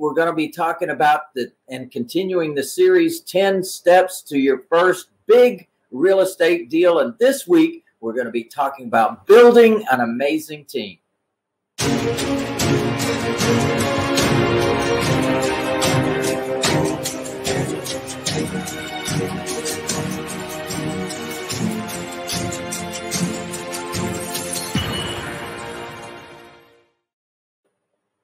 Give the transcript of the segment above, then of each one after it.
we're going to be talking about the and continuing the series 10 steps to your first big real estate deal. And this week, we're going to be talking about building an amazing team.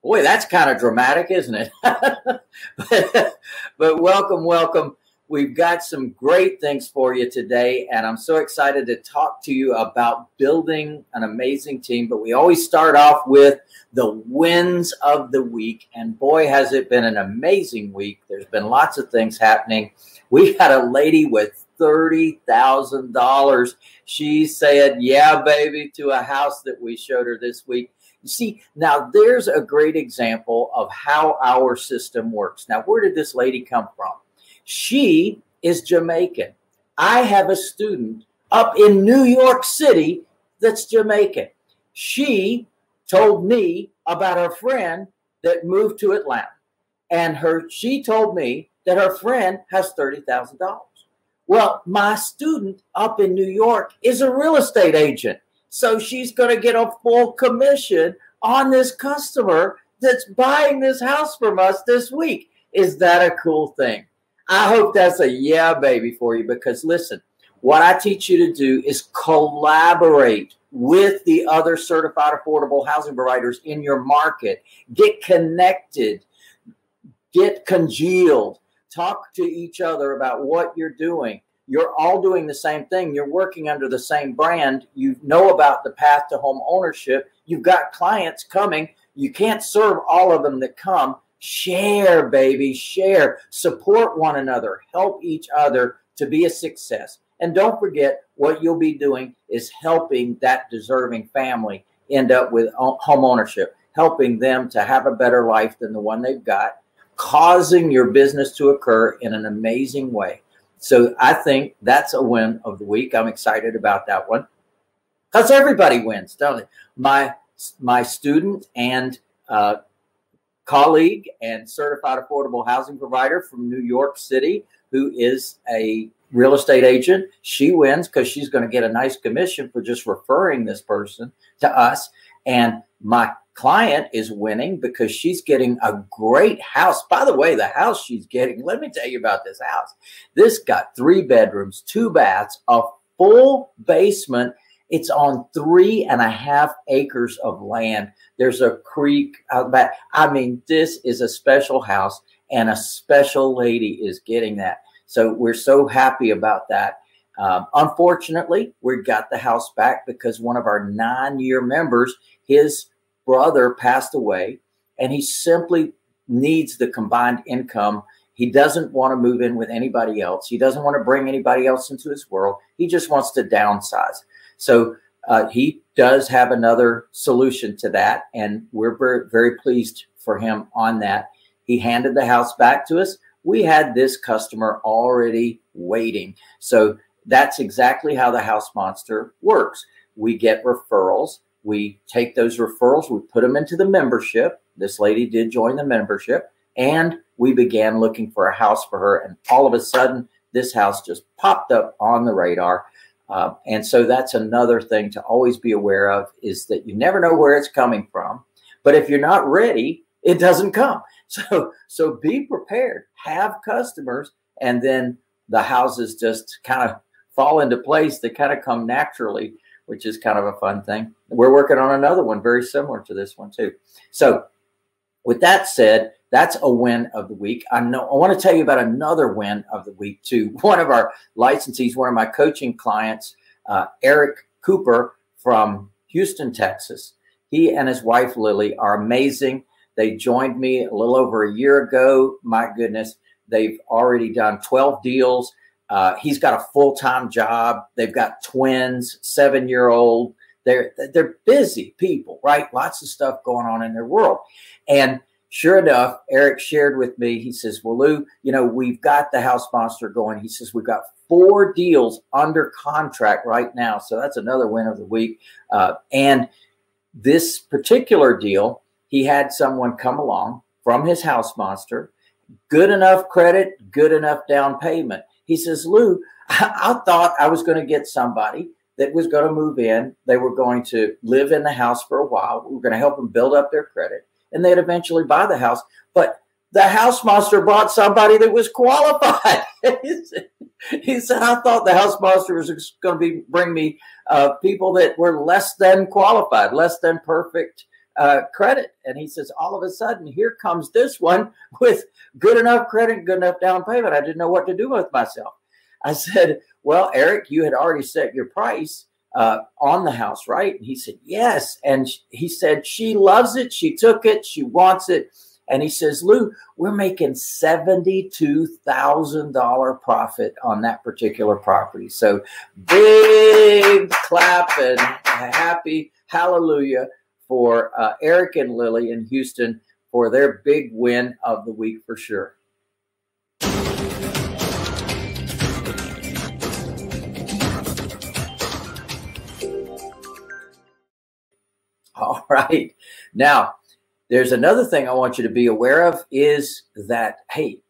Boy, that's kind of dramatic, isn't it? but, but welcome, welcome. We've got some great things for you today, and I'm so excited to talk to you about building an amazing team. But we always start off with the wins of the week, and boy, has it been an amazing week. There's been lots of things happening. We had a lady with $30,000. She said, Yeah, baby, to a house that we showed her this week. You see, now there's a great example of how our system works. Now, where did this lady come from? She is Jamaican. I have a student up in New York City that's Jamaican. She told me about her friend that moved to Atlanta. And her she told me that her friend has $30,000. Well, my student up in New York is a real estate agent. So she's going to get a full commission on this customer that's buying this house from us this week. Is that a cool thing? I hope that's a yeah, baby, for you because listen, what I teach you to do is collaborate with the other certified affordable housing providers in your market. Get connected, get congealed, talk to each other about what you're doing you're all doing the same thing. You're working under the same brand. You know about the path to home ownership. You've got clients coming. You can't serve all of them that come. Share, baby, share. Support one another. Help each other to be a success. And don't forget, what you'll be doing is helping that deserving family end up with home ownership, helping them to have a better life than the one they've got, causing your business to occur in an amazing way. So I think that's a win of the week. I'm excited about that one because everybody wins, don't they? My my student and uh, colleague and certified affordable housing provider from New York City, who is a real estate agent, she wins because she's going to get a nice commission for just referring this person to us. And my client is winning because she's getting a great house. By the way, the house she's getting, let me tell you about this house. This got three bedrooms, two baths, a full basement. It's on three and a half acres of land. There's a creek out back. I mean, this is a special house, and a special lady is getting that. So we're so happy about that. Um, unfortunately, we got the house back because one of our nine year members, his brother passed away and he simply needs the combined income. He doesn't want to move in with anybody else. He doesn't want to bring anybody else into his world. He just wants to downsize. So uh, he does have another solution to that. And we're very, very pleased for him on that. He handed the house back to us. We had this customer already waiting. So that's exactly how the house monster works. We get referrals we take those referrals, we put them into the membership. This lady did join the membership, and we began looking for a house for her. And all of a sudden, this house just popped up on the radar. Uh, and so that's another thing to always be aware of is that you never know where it's coming from. But if you're not ready, it doesn't come. So so be prepared. Have customers, and then the houses just kind of fall into place. They kind of come naturally which is kind of a fun thing. We're working on another one very similar to this one too. So, with that said, that's a win of the week. I know I want to tell you about another win of the week too. One of our licensees, one of my coaching clients, uh, Eric Cooper from Houston, Texas. He and his wife Lily are amazing. They joined me a little over a year ago. My goodness, they've already done 12 deals. Uh, he's got a full time job. They've got twins, seven year old. They're they're busy people, right? Lots of stuff going on in their world. And sure enough, Eric shared with me. He says, "Well, Lou, you know we've got the house monster going." He says we've got four deals under contract right now, so that's another win of the week. Uh, and this particular deal, he had someone come along from his house monster, good enough credit, good enough down payment. He says, Lou, I, I thought I was going to get somebody that was going to move in. They were going to live in the house for a while. We were going to help them build up their credit and they'd eventually buy the house. But the house monster bought somebody that was qualified. he said, I thought the house monster was going to be bring me uh, people that were less than qualified, less than perfect uh, credit. And he says, all of a sudden, here comes this one with good enough credit, good enough down payment. I didn't know what to do with myself. I said, well, Eric, you had already set your price uh, on the house, right? And he said, yes. And he said, she loves it. She took it. She wants it. And he says, Lou, we're making $72,000 profit on that particular property. So big clap and happy hallelujah for uh, Eric and Lily in Houston for their big win of the week for sure. All right. Now, there's another thing I want you to be aware of is that, hey,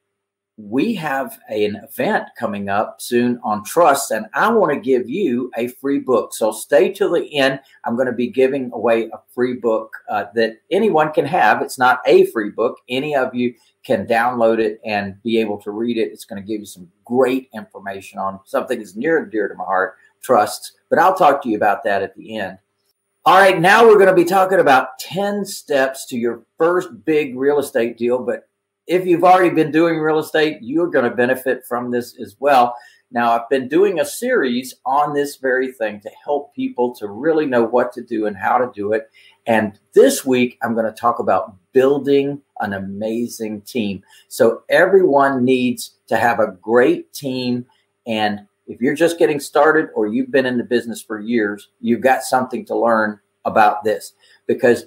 we have an event coming up soon on trust, and I want to give you a free book. So stay till the end. I'm going to be giving away a free book uh, that anyone can have. It's not a free book. Any of you can download it and be able to read it. It's going to give you some great information on something that's near and dear to my heart, trusts. But I'll talk to you about that at the end. All right, now we're going to be talking about 10 steps to your first big real estate deal. But if you've already been doing real estate, you're going to benefit from this as well. Now, I've been doing a series on this very thing to help people to really know what to do and how to do it. And this week, I'm going to talk about building an amazing team. So, everyone needs to have a great team. And if you're just getting started or you've been in the business for years, you've got something to learn about this because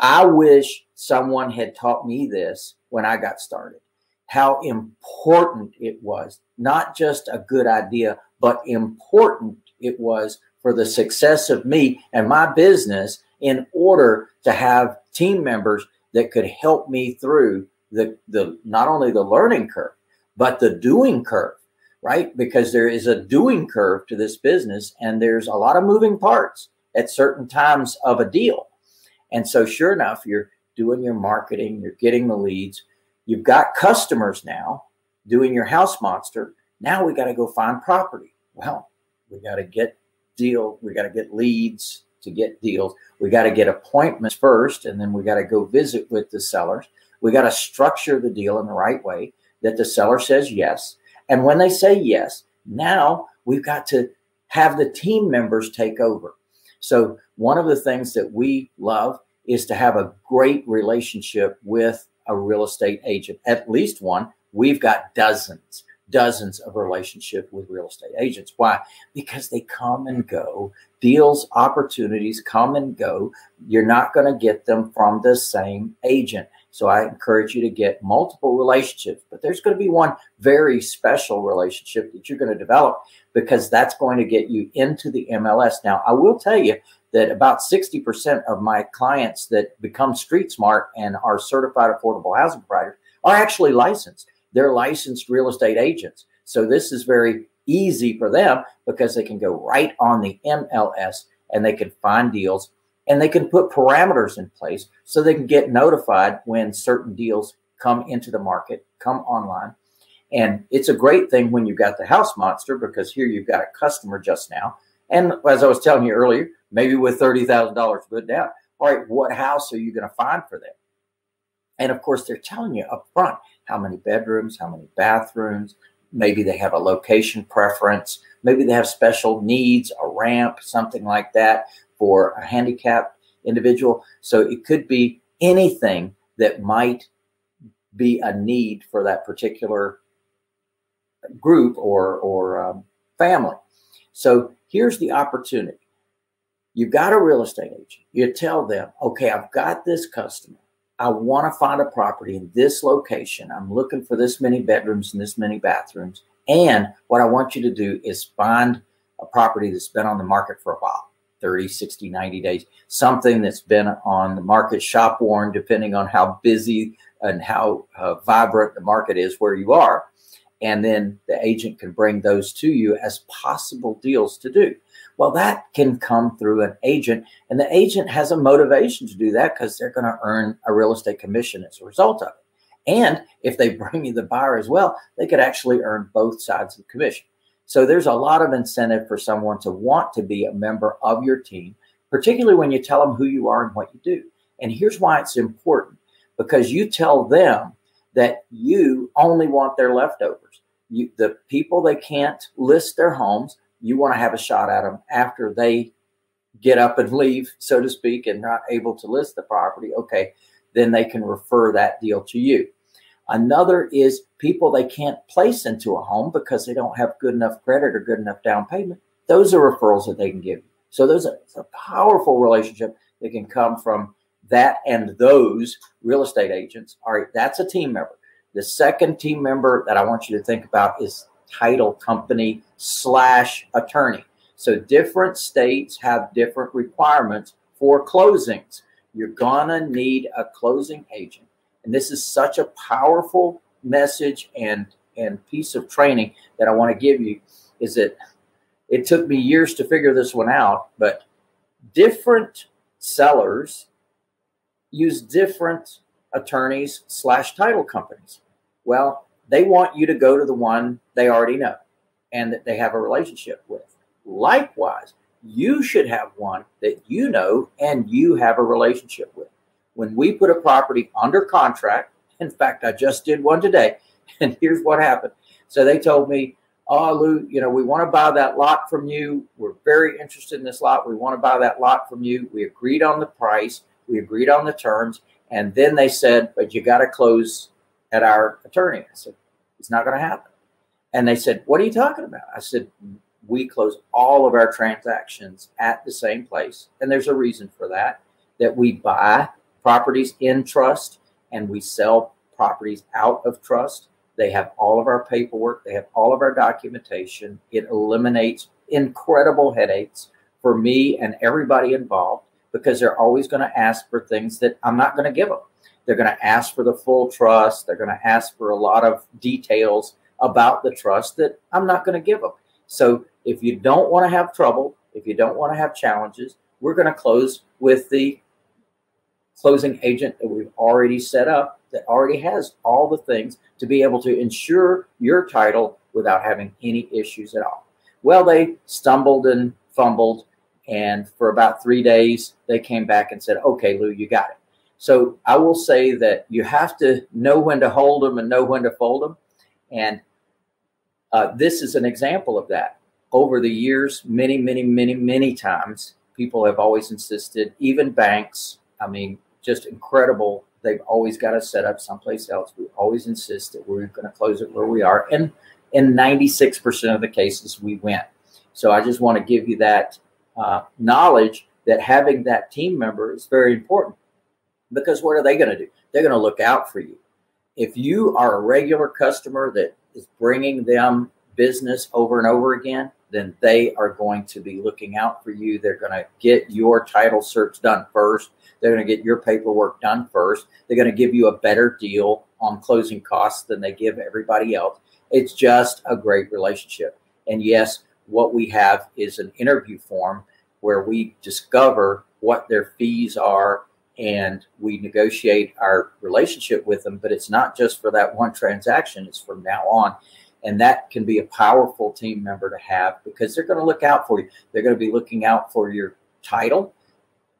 I wish someone had taught me this when I got started. How important it was, not just a good idea, but important it was for the success of me and my business in order to have team members that could help me through the, the not only the learning curve, but the doing curve right? Because there is a doing curve to this business and there's a lot of moving parts at certain times of a deal. And so, sure enough, you're doing your marketing, you're getting the leads, you've got customers now doing your house monster. Now we got to go find property. Well, we got to get deal, we got to get leads to get deals. We got to get appointments first, and then we got to go visit with the sellers. We got to structure the deal in the right way that the seller says yes. And when they say yes, now we've got to have the team members take over. So, one of the things that we love is to have a great relationship with a real estate agent, at least one. We've got dozens, dozens of relationship with real estate agents. Why? Because they come and go. Deals, opportunities come and go. You're not going to get them from the same agent. So I encourage you to get multiple relationships, but there's going to be one very special relationship that you're going to develop because that's going to get you into the MLS. Now, I will tell you that about 60% of my clients that become street smart and are certified affordable housing providers are actually licensed. They're licensed real estate agents. So this is very easy for them because they can go right on the MLS and they can find deals and they can put parameters in place so they can get notified when certain deals come into the market, come online. And it's a great thing when you've got the house monster because here you've got a customer just now. And as I was telling you earlier, maybe with $30,000 to put down, all right, what house are you going to find for them? And of course, they're telling you up front how many bedrooms, how many bathrooms, maybe they have a location preference, maybe they have special needs, a ramp, something like that for a handicapped individual. So it could be anything that might be a need for that particular group or or um, family. So here's the opportunity. You've got a real estate agent. You tell them, okay, I've got this customer. I want to find a property in this location. I'm looking for this many bedrooms and this many bathrooms. And what I want you to do is find a property that's been on the market for a while. 30, 60, 90 days, something that's been on the market shop worn, depending on how busy and how uh, vibrant the market is where you are. And then the agent can bring those to you as possible deals to do. Well, that can come through an agent, and the agent has a motivation to do that because they're going to earn a real estate commission as a result of it. And if they bring you the buyer as well, they could actually earn both sides of the commission. So there's a lot of incentive for someone to want to be a member of your team, particularly when you tell them who you are and what you do. And here's why it's important because you tell them that you only want their leftovers. You, the people they can't list their homes, you want to have a shot at them after they get up and leave, so to speak, and not able to list the property. Okay, then they can refer that deal to you. Another is people they can't place into a home because they don't have good enough credit or good enough down payment. Those are referrals that they can give you. So those are a powerful relationship that can come from that and those real estate agents. All right, that's a team member. The second team member that I want you to think about is title company slash attorney. So different states have different requirements for closings. You're gonna need a closing agent. And this is such a powerful message and and piece of training that I want to give you is that it took me years to figure this one out, but different sellers use different attorneys slash title companies. Well, they want you to go to the one they already know and that they have a relationship with. Likewise, you should have one that you know and you have a relationship with when we put a property under contract, in fact, I just did one today, and here's what happened. So they told me, Oh, Lou, you know, we want to buy that lot from you. We're very interested in this lot. We want to buy that lot from you. We agreed on the price, we agreed on the terms. And then they said, But you got to close at our attorney. I said, It's not going to happen. And they said, What are you talking about? I said, We close all of our transactions at the same place. And there's a reason for that, that we buy properties in trust and we sell properties out of trust. They have all of our paperwork, they have all of our documentation. It eliminates incredible headaches for me and everybody involved because they're always going to ask for things that I'm not going to give them. They're going to ask for the full trust, they're going to ask for a lot of details about the trust that I'm not going to give them. So if you don't want to have trouble, if you don't want to have challenges, we're going to close with the closing agent that we've already set up that already has all the things to be able to insure your title without having any issues at all. Well, they stumbled and fumbled, and for about three days, they came back and said, Okay, Lou, you got it. So I will say that you have to know when to hold them and know when to fold them. And uh, this is an example of that. Over the years, many, many, many, many times, people have always insisted, even banks, I mean, just incredible. They've always got us set up someplace else. We always insist that we're going to close it where we are. And in 96% of the cases, we win. So I just want to give you that uh, knowledge that having that team member is very important because what are they going to do? They're going to look out for you. If you are a regular customer that is bringing them business over and over again, then they are going to be looking out for you. They're going to get your title search done first. They're going to get your paperwork done first. They're going to give you a better deal on closing costs than they give everybody else. It's just a great relationship. And yes, what we have is an interview form where we discover what their fees are and we negotiate our relationship with them. But it's not just for that one transaction, it's from now on. And that can be a powerful team member to have because they're going to look out for you. They're going to be looking out for your title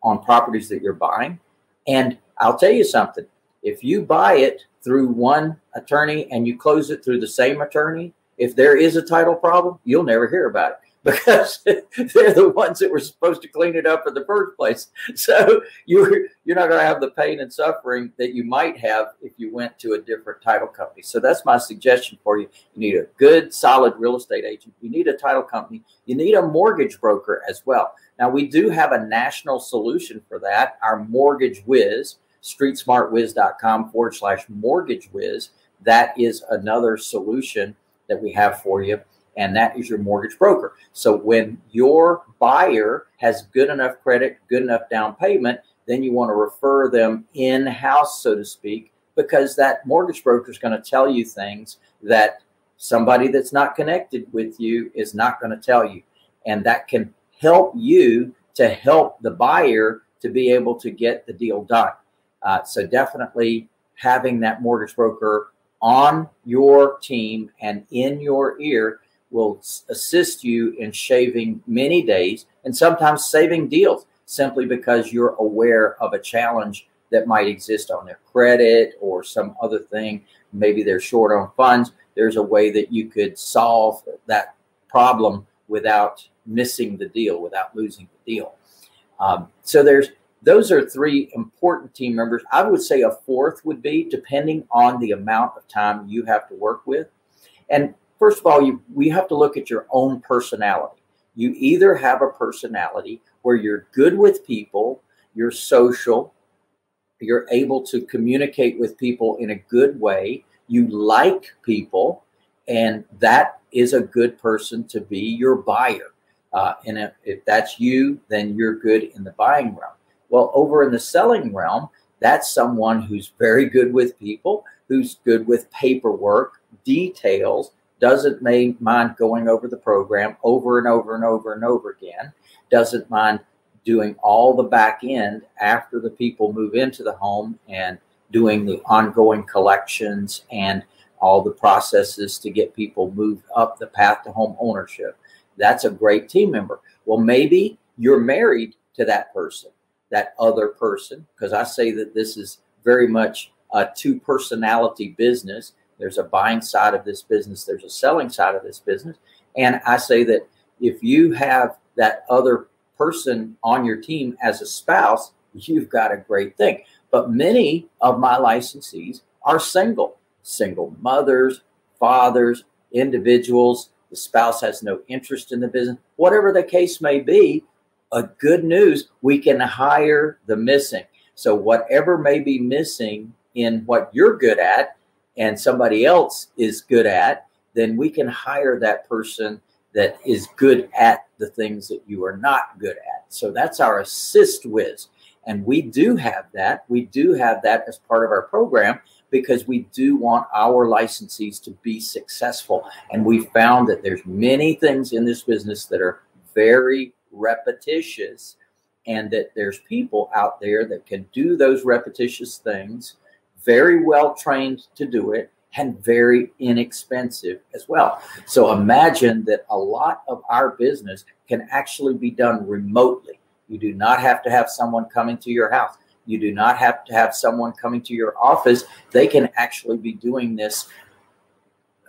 on properties that you're buying. And I'll tell you something if you buy it through one attorney and you close it through the same attorney, if there is a title problem, you'll never hear about it because they're the ones that were supposed to clean it up in the first place. So you're you're not going to have the pain and suffering that you might have if you went to a different title company. So that's my suggestion for you. You need a good, solid real estate agent. You need a title company. You need a mortgage broker as well. Now we do have a national solution for that. Our Mortgage Wiz, streetsmartwiz.com forward slash mortgage wiz. That is another solution that we have for you and that is your mortgage broker. So when your buyer has good enough credit, good enough down payment, then you want to refer them in house, so to speak, because that mortgage broker is going to tell you things that somebody that's not connected with you is not going to tell you. And that can help you to help the buyer to be able to get the deal done. Uh, so definitely having that mortgage broker on your team and in your ear will assist you in shaving many days and sometimes saving deals simply because you're aware of a challenge that might exist on their credit or some other thing. Maybe they're short on funds. There's a way that you could solve that problem without missing the deal, without losing the deal. Um, so there's those are three important team members. I would say a fourth would be depending on the amount of time you have to work with. And first of all, you, we have to look at your own personality. You either have a personality where you're good with people, you're social, you're able to communicate with people in a good way, you like people, and that is a good person to be your buyer. Uh, and if, if that's you, then you're good in the buying realm. Well, over in the selling realm, that's someone who's very good with people, who's good with paperwork, details, doesn't mind going over the program over and over and over and over again, doesn't mind doing all the back end after the people move into the home and doing the ongoing collections and all the processes to get people moved up the path to home ownership. That's a great team member. Well, maybe you're married to that person, that other person, because I say that this is very much a two personality business. There's a buying side of this business, there's a selling side of this business. And I say that if you have that other person on your team as a spouse, you've got a great thing. But many of my licensees are single, single mothers, fathers, individuals. The spouse has no interest in the business, whatever the case may be. A good news, we can hire the missing. So, whatever may be missing in what you're good at and somebody else is good at, then we can hire that person that is good at the things that you are not good at. So that's our assist whiz. And we do have that. We do have that as part of our program because we do want our licensees to be successful. And we found that there's many things in this business that are very repetitious and that there's people out there that can do those repetitious things very well trained to do it and very inexpensive as well. So imagine that a lot of our business can actually be done remotely. You do not have to have someone coming to your house. You do not have to have someone coming to your office. They can actually be doing this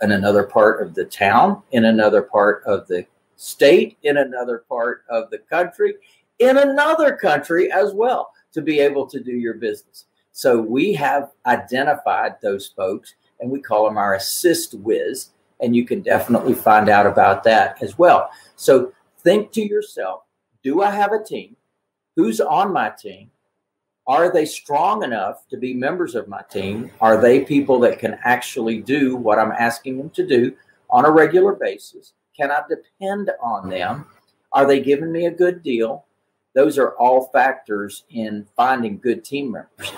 in another part of the town, in another part of the state, in another part of the country, in another country as well to be able to do your business. So we have identified those folks and we call them our assist whiz. And you can definitely find out about that as well. So think to yourself do I have a team? Who's on my team? Are they strong enough to be members of my team? Are they people that can actually do what I'm asking them to do on a regular basis? Can I depend on them? Are they giving me a good deal? Those are all factors in finding good team members.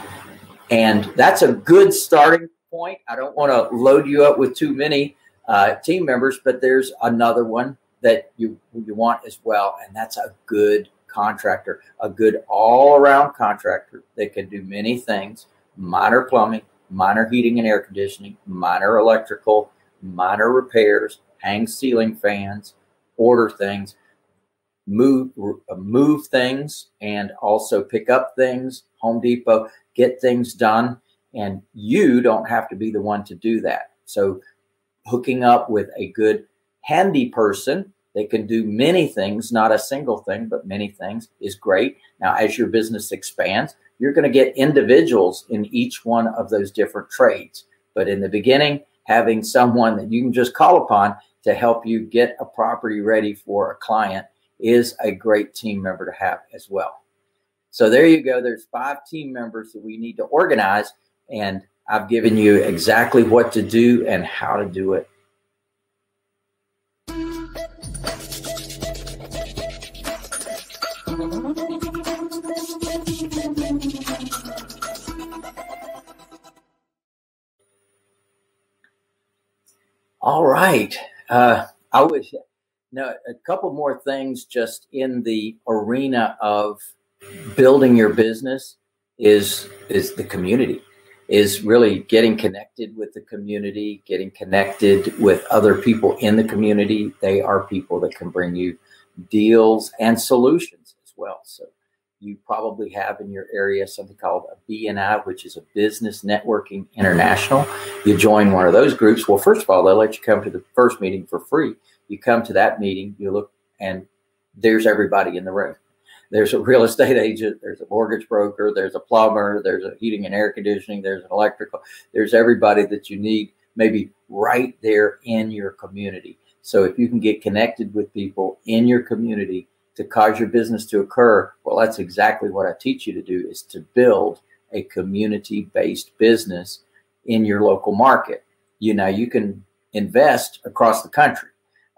And that's a good starting point. I don't want to load you up with too many uh, team members, but there's another one that you you want as well, and that's a good contractor, a good all around contractor that can do many things: minor plumbing, minor heating and air conditioning, minor electrical, minor repairs, hang ceiling fans, order things, move uh, move things, and also pick up things. Home Depot, get things done and you don't have to be the one to do that. So, hooking up with a good handy person that can do many things, not a single thing, but many things, is great. Now, as your business expands, you're going to get individuals in each one of those different trades. But in the beginning, having someone that you can just call upon to help you get a property ready for a client is a great team member to have as well. So there you go. There's five team members that we need to organize, and I've given you exactly what to do and how to do it. All right. Uh, I wish now a couple more things just in the arena of building your business is is the community is really getting connected with the community, getting connected with other people in the community. They are people that can bring you deals and solutions as well. So you probably have in your area something called a BNI, which is a Business Networking International. You join one of those groups. Well, first of all, they'll let you come to the first meeting for free. You come to that meeting, you look, and there's everybody in the room. There's a real estate agent, there's a mortgage broker, there's a plumber, there's a heating and air conditioning, there's an electrical, there's everybody that you need, maybe right there in your community. So if you can get connected with people in your community, to cause your business to occur, well, that's exactly what I teach you to do is to build a community based business in your local market. You know, you can invest across the country.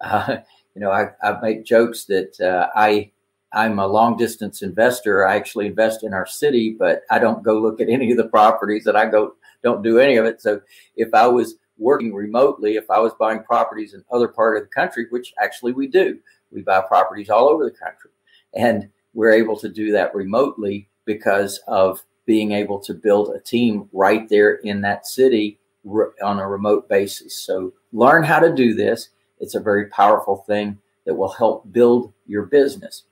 Uh, you know, I, I make jokes that uh, I I'm a long distance investor. I actually invest in our city, but I don't go look at any of the properties that I go don't do any of it. So if I was working remotely, if I was buying properties in other part of the country, which actually we do, we buy properties all over the country. And we're able to do that remotely because of being able to build a team right there in that city on a remote basis. So learn how to do this. It's a very powerful thing that will help build your business.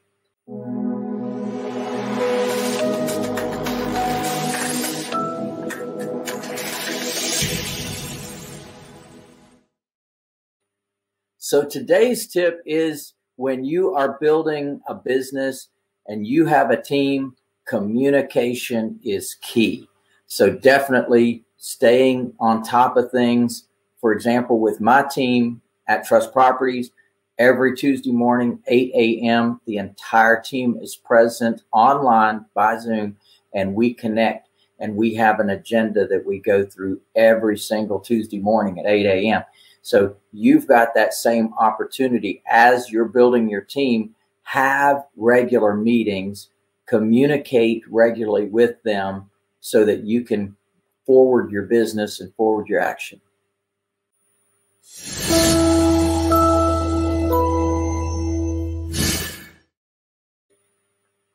So today's tip is when you are building a business and you have a team, communication is key. So definitely staying on top of things. For example, with my team at Trust Properties, every Tuesday morning, 8 a.m., the entire team is present online by Zoom and we connect and we have an agenda that we go through every single Tuesday morning at 8 a.m. So you've got that same opportunity as you're building your team. Have regular meetings, communicate regularly with them so that you can forward your business and forward your action.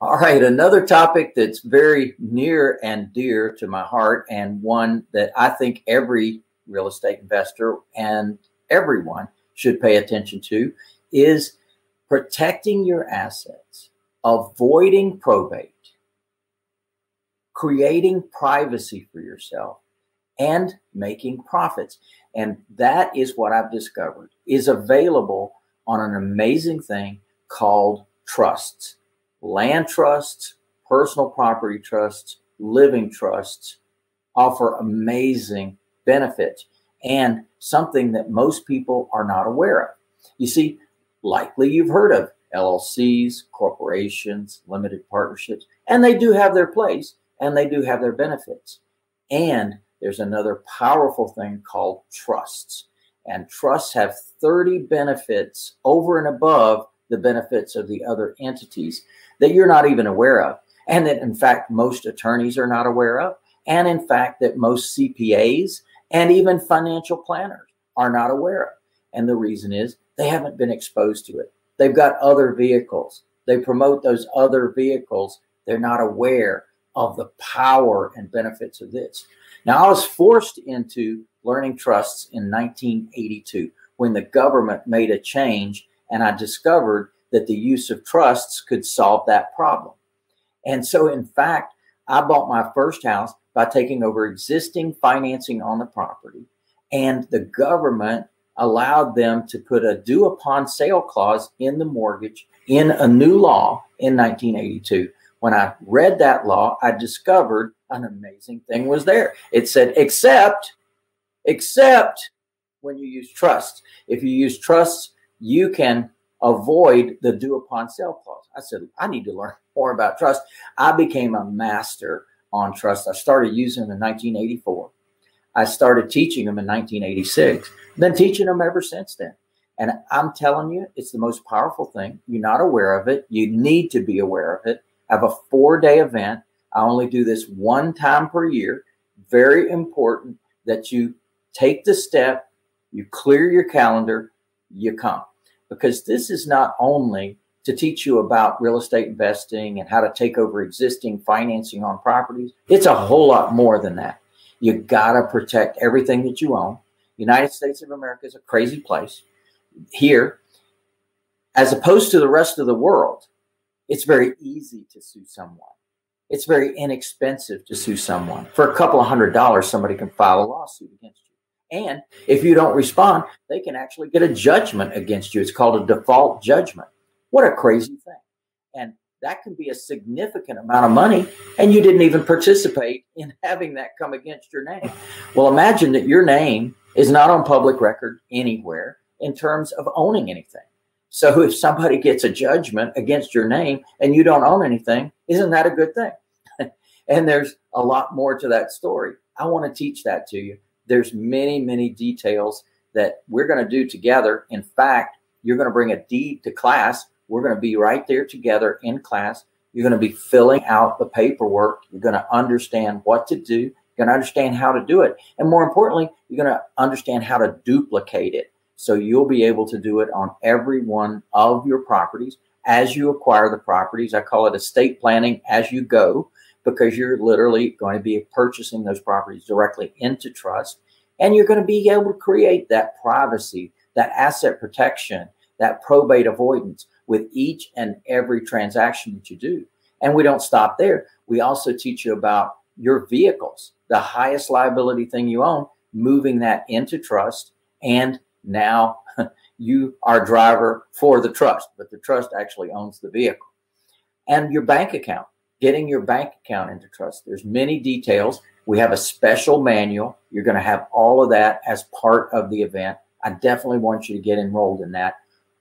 All right, another topic that's very near and dear to my heart, and one that I think every real estate investor and everyone should pay attention to is protecting your assets, avoiding probate, creating privacy for yourself, and making profits. And that is what I've discovered is available on an amazing thing called trusts, land trusts, personal property trusts, living trusts offer amazing benefits and something that most people are not aware of. You see, likely you've heard of LLCs, corporations, limited partnerships, and they do have their place and they do have their benefits. And there's another powerful thing called trusts. And trusts have 30 benefits over and above the benefits of the other entities that you're not even aware of. And that, in fact, most attorneys are not aware of. And in fact, that most CPAs and even financial planners are not aware of. And the reason is they haven't been exposed to it. They've got other vehicles. They promote those other vehicles. They're not aware of the power and benefits of this. Now, I was forced into learning trusts in 1982 when the government made a change and I discovered that the use of trusts could solve that problem. And so, in fact, I bought my first house by taking over existing financing on the property, and the government allowed them to put a due upon sale clause in the mortgage in a new law in 1982. When I read that law, I discovered an amazing thing was there. It said, except, except when you use trusts. If you use trusts, you can avoid the due upon sale clause. I said, I need to learn more about trust. I became a master on trust. I started using them in 1984. I started teaching them in 1986. Been teaching them ever since then. And I'm telling you, it's the most powerful thing. You're not aware of it. You need to be aware of it. I have a four day event. I only do this one time per year. Very important that you take the step You clear your calendar, you come. Because this is not only to teach you about real estate investing and how to take over existing financing on properties, it's a whole lot more than that. You got to protect everything that you own. United States of America is a crazy place. Here, as opposed to the rest of the world, it's very easy to sue someone. It's very inexpensive to sue someone. For a couple of hundred dollars, somebody can file a lawsuit against you. And if you don't respond, they can actually get a judgment against you. It's called a default judgment. What a crazy thing. And that can be a significant amount of money, and you didn't even participate in having that come against your name. Well, imagine that your name is not on public record anywhere in terms of owning anything. So if somebody gets a judgment against your name and you don't own anything, isn't that a good thing? and there's a lot more to that story. I want to teach that to you. There's many, many details that we're going to do together. In fact, you're going to bring a deed to class. We're going to be right there together in class. You're going to be filling out the paperwork. You're going to understand what to do. You're going to understand how to do it. And more importantly, you're going to understand how to duplicate it. So you'll be able to do it on every one of your properties as you acquire the properties. I call it estate planning as you go because you're literally going to be purchasing those properties directly into trust. And you're going to be able to create that privacy, that asset protection, that probate avoidance with each and every transaction that you do. And we don't stop there. We also teach you about your vehicles, the highest liability thing you own, moving that into trust and now you are driver for the trust, but the trust actually owns the vehicle. And your bank account, getting your bank account into trust. There's many details. We have a special manual. You're going to have all of that as part of the event. I definitely want you to get enrolled in that.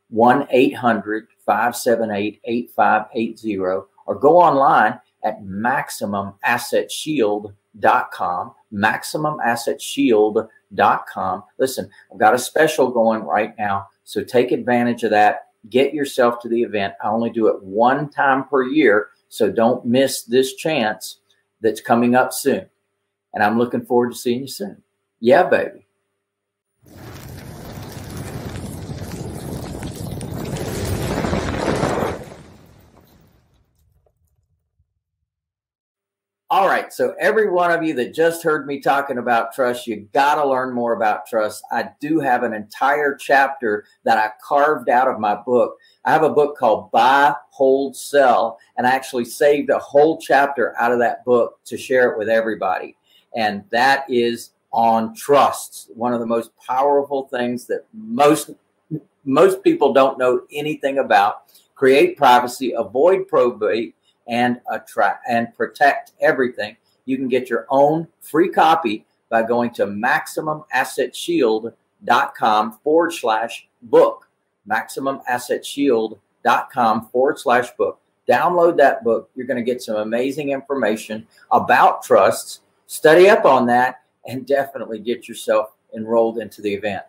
1 800 578 8580 or go online at maximumassetshield.com. Maximumassetshield.com. Listen, I've got a special going right now. So take advantage of that. Get yourself to the event. I only do it one time per year. So don't miss this chance that's coming up soon. And I'm looking forward to seeing you soon. Yeah, baby. Right. So, every one of you that just heard me talking about trust, you got to learn more about trust. I do have an entire chapter that I carved out of my book. I have a book called Buy, Hold, Sell, and I actually saved a whole chapter out of that book to share it with everybody. And that is on trusts, one of the most powerful things that most most people don't know anything about. Create privacy, avoid probate, and attract and protect everything. You can get your own free copy by going to maximumassetshield.com forward slash book. Maximumassetshield.com forward slash book. Download that book. You're going to get some amazing information about trusts. Study up on that and definitely get yourself enrolled into the event.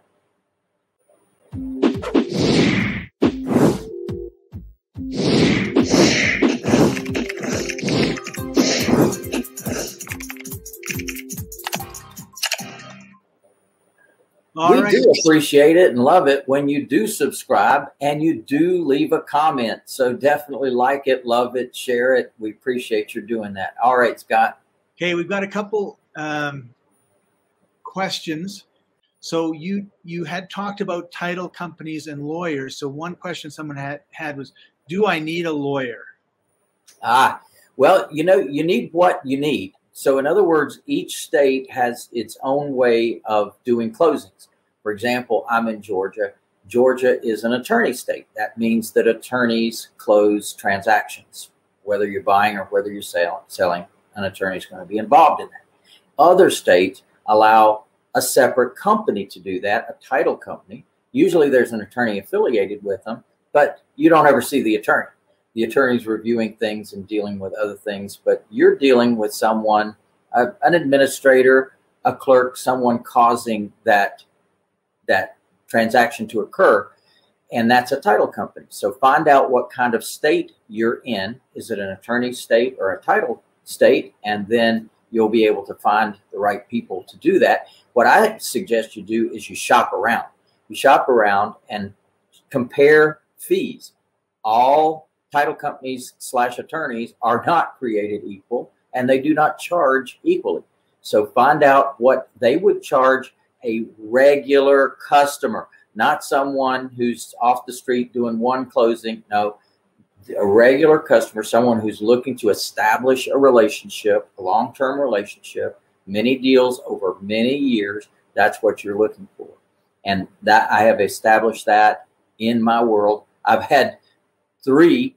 All we right. do appreciate it and love it when you do subscribe and you do leave a comment. So definitely like it, love it, share it. We appreciate you doing that. All right, Scott. Okay, we've got a couple um, questions. So you you had talked about title companies and lawyers. So one question someone had had was, do I need a lawyer? Ah, well, you know, you need what you need. So, in other words, each state has its own way of doing closings. For example, I'm in Georgia. Georgia is an attorney state. That means that attorneys close transactions. Whether you're buying or whether you're sell, selling, an attorney is going to be involved in that. Other states allow a separate company to do that, a title company. Usually there's an attorney affiliated with them, but you don't ever see the attorney the attorney's reviewing things and dealing with other things, but you're dealing with someone, an administrator, a clerk, someone causing that that transaction to occur, and that's a title company. So find out what kind of state you're in. Is it an attorney state or a title state? And then you'll be able to find the right people to do that. what I suggest you do is you shop around. You shop around and compare fees. All title companies slash attorneys are not created equal and they do not charge equally. So find out what they would charge a regular customer, not someone who's off the street doing one closing. No, a regular customer, someone who's looking to establish a relationship, a long term relationship, many deals over many years. That's what you're looking for. And that I have established that in my world. I've had three,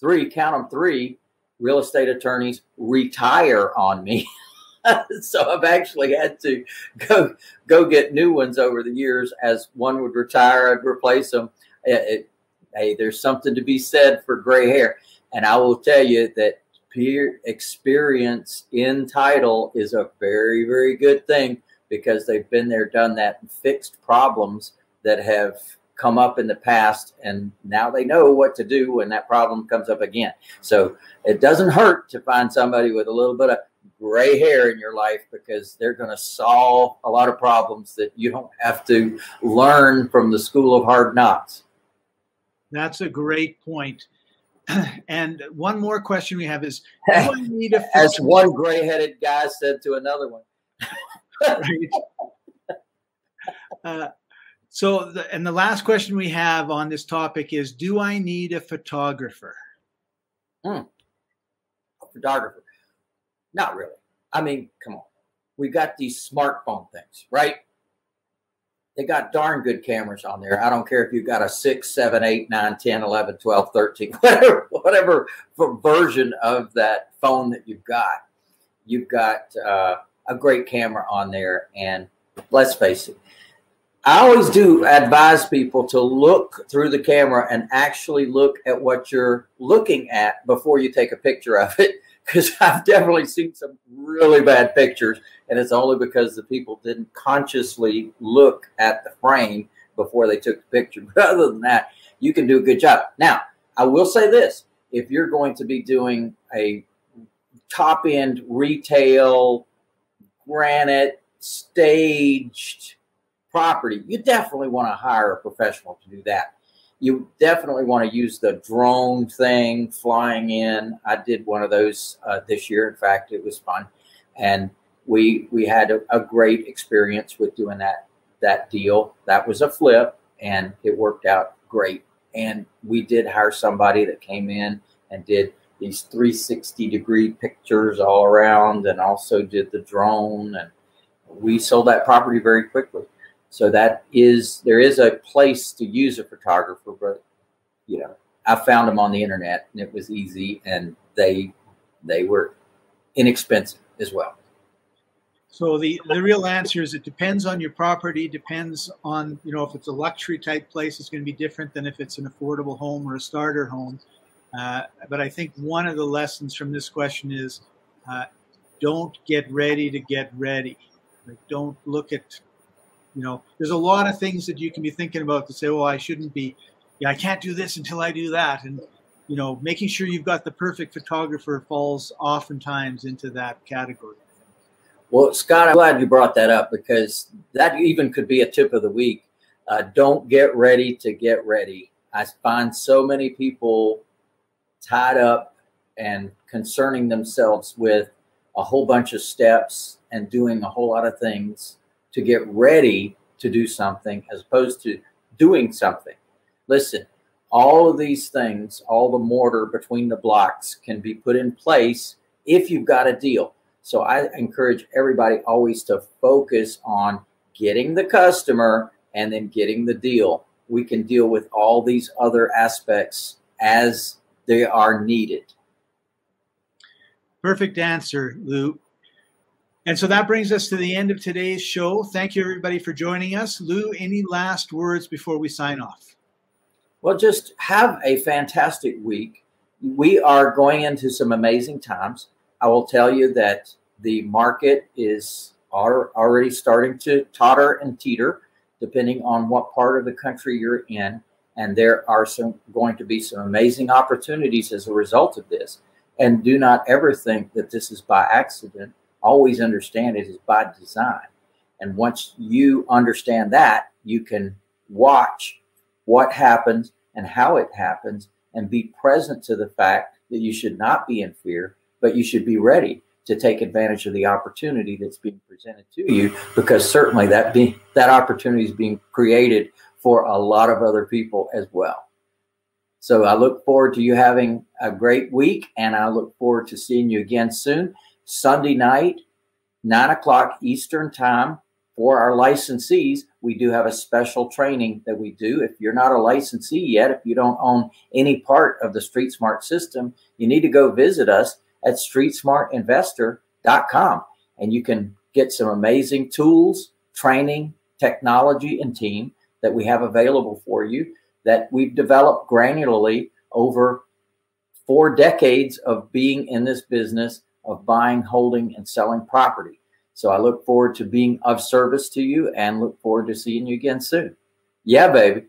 three, count them three real estate attorneys retire on me. so I've actually had to go go get new ones over the years. As one would retire, I'd replace them. It, it, hey, there's something to be said for gray hair, and I will tell you that peer experience in title is a very very good thing because they've been there, done that, and fixed problems that have come up in the past and now they know what to do when that problem comes up again. So it doesn't hurt to find somebody with a little bit of gray hair in your life because they're going to solve a lot of problems that you don't have to learn from the school of hard knocks. That's a great point. And one more question we have is As one gray headed guy said to another one. right. Uh, so, the, and the last question we have on this topic is Do I need a photographer? Hmm. A photographer. Not really. I mean, come on. We got these smartphone things, right? They got darn good cameras on there. I don't care if you've got a 6, 7, 8, 9, 10, 11, 12, 13, whatever, whatever version of that phone that you've got. You've got uh, a great camera on there. And let's face it, I always do advise people to look through the camera and actually look at what you're looking at before you take a picture of it because I've definitely seen some really bad pictures, and it's only because the people didn't consciously look at the frame before they took the picture. But other than that, you can do a good job. Now, I will say this if you're going to be doing a top end retail, granite, staged property, you definitely want to hire a professional to do that you definitely want to use the drone thing flying in. I did one of those uh, this year. In fact, it was fun, and we we had a, a, great experience with doing that that deal. That was a flip, and it worked out great. And we did hire somebody that came in and did these 360 degree pictures all around, and also did the drone. And we sold that property very quickly. So that is there is a place to use a photographer, but you know, I found them on the internet and it was easy and they they were inexpensive as well. So the, the real answer is it depends on your property, depends on, you know, if it's a luxury type place, it's going to be different than if it's an affordable home or a starter home. Uh, but I think one of the lessons from this question is uh, don't get ready to get ready. Like don't look at you know, there's a lot of things that you can be thinking about to say, well, I shouldn't be. Yeah, I can't do this until I do that." And you know, making sure you've got the perfect photographer falls oftentimes into that category. Well, Scott, I'm glad you brought that up because that even could be a tip of the week. Uh, don't get ready to get ready. I find so many people tied up and concerning themselves with a whole bunch of steps and doing a whole lot of things to get ready to do something as opposed to doing something. Listen, all of these things, all the mortar between the blocks can be put in place if you've got a deal. So I encourage everybody always to focus on getting the customer and then getting the deal. We can deal with all these other aspects as they are needed. Perfect answer, Lou. And so that brings us to the end of today's show. Thank you, everybody, for joining us. Lou, any last words before we sign off? Well, just have a fantastic week. We are going into some amazing times. I will tell you that the market is already starting to totter and teeter, depending on what part of the country you're in. And there are some going to be some amazing opportunities as a result of this. And do not ever think that this is by accident always understand it is by design. And once you understand that, you can watch what happens and how it happens and be present to the fact that you should not be in fear, but you should be ready to take advantage of the opportunity that's being presented to you because certainly that be, that opportunity is being created for a lot of other people as well. So I look forward to you having a great week and I look forward to seeing you again soon. Sunday night, nine o'clock Eastern time for our licensees. We do have a special training that we do. If you're not a licensee yet, if you don't own any part of the Street Smart system, you need to go visit us at streetsmartinvestor.com and you can get some amazing tools, training, technology, and team that we have available for you that we've developed granularly over four decades of being in this business of buying, holding, and selling property. So I look forward to being of service to you and look forward to seeing you again soon. Yeah, baby.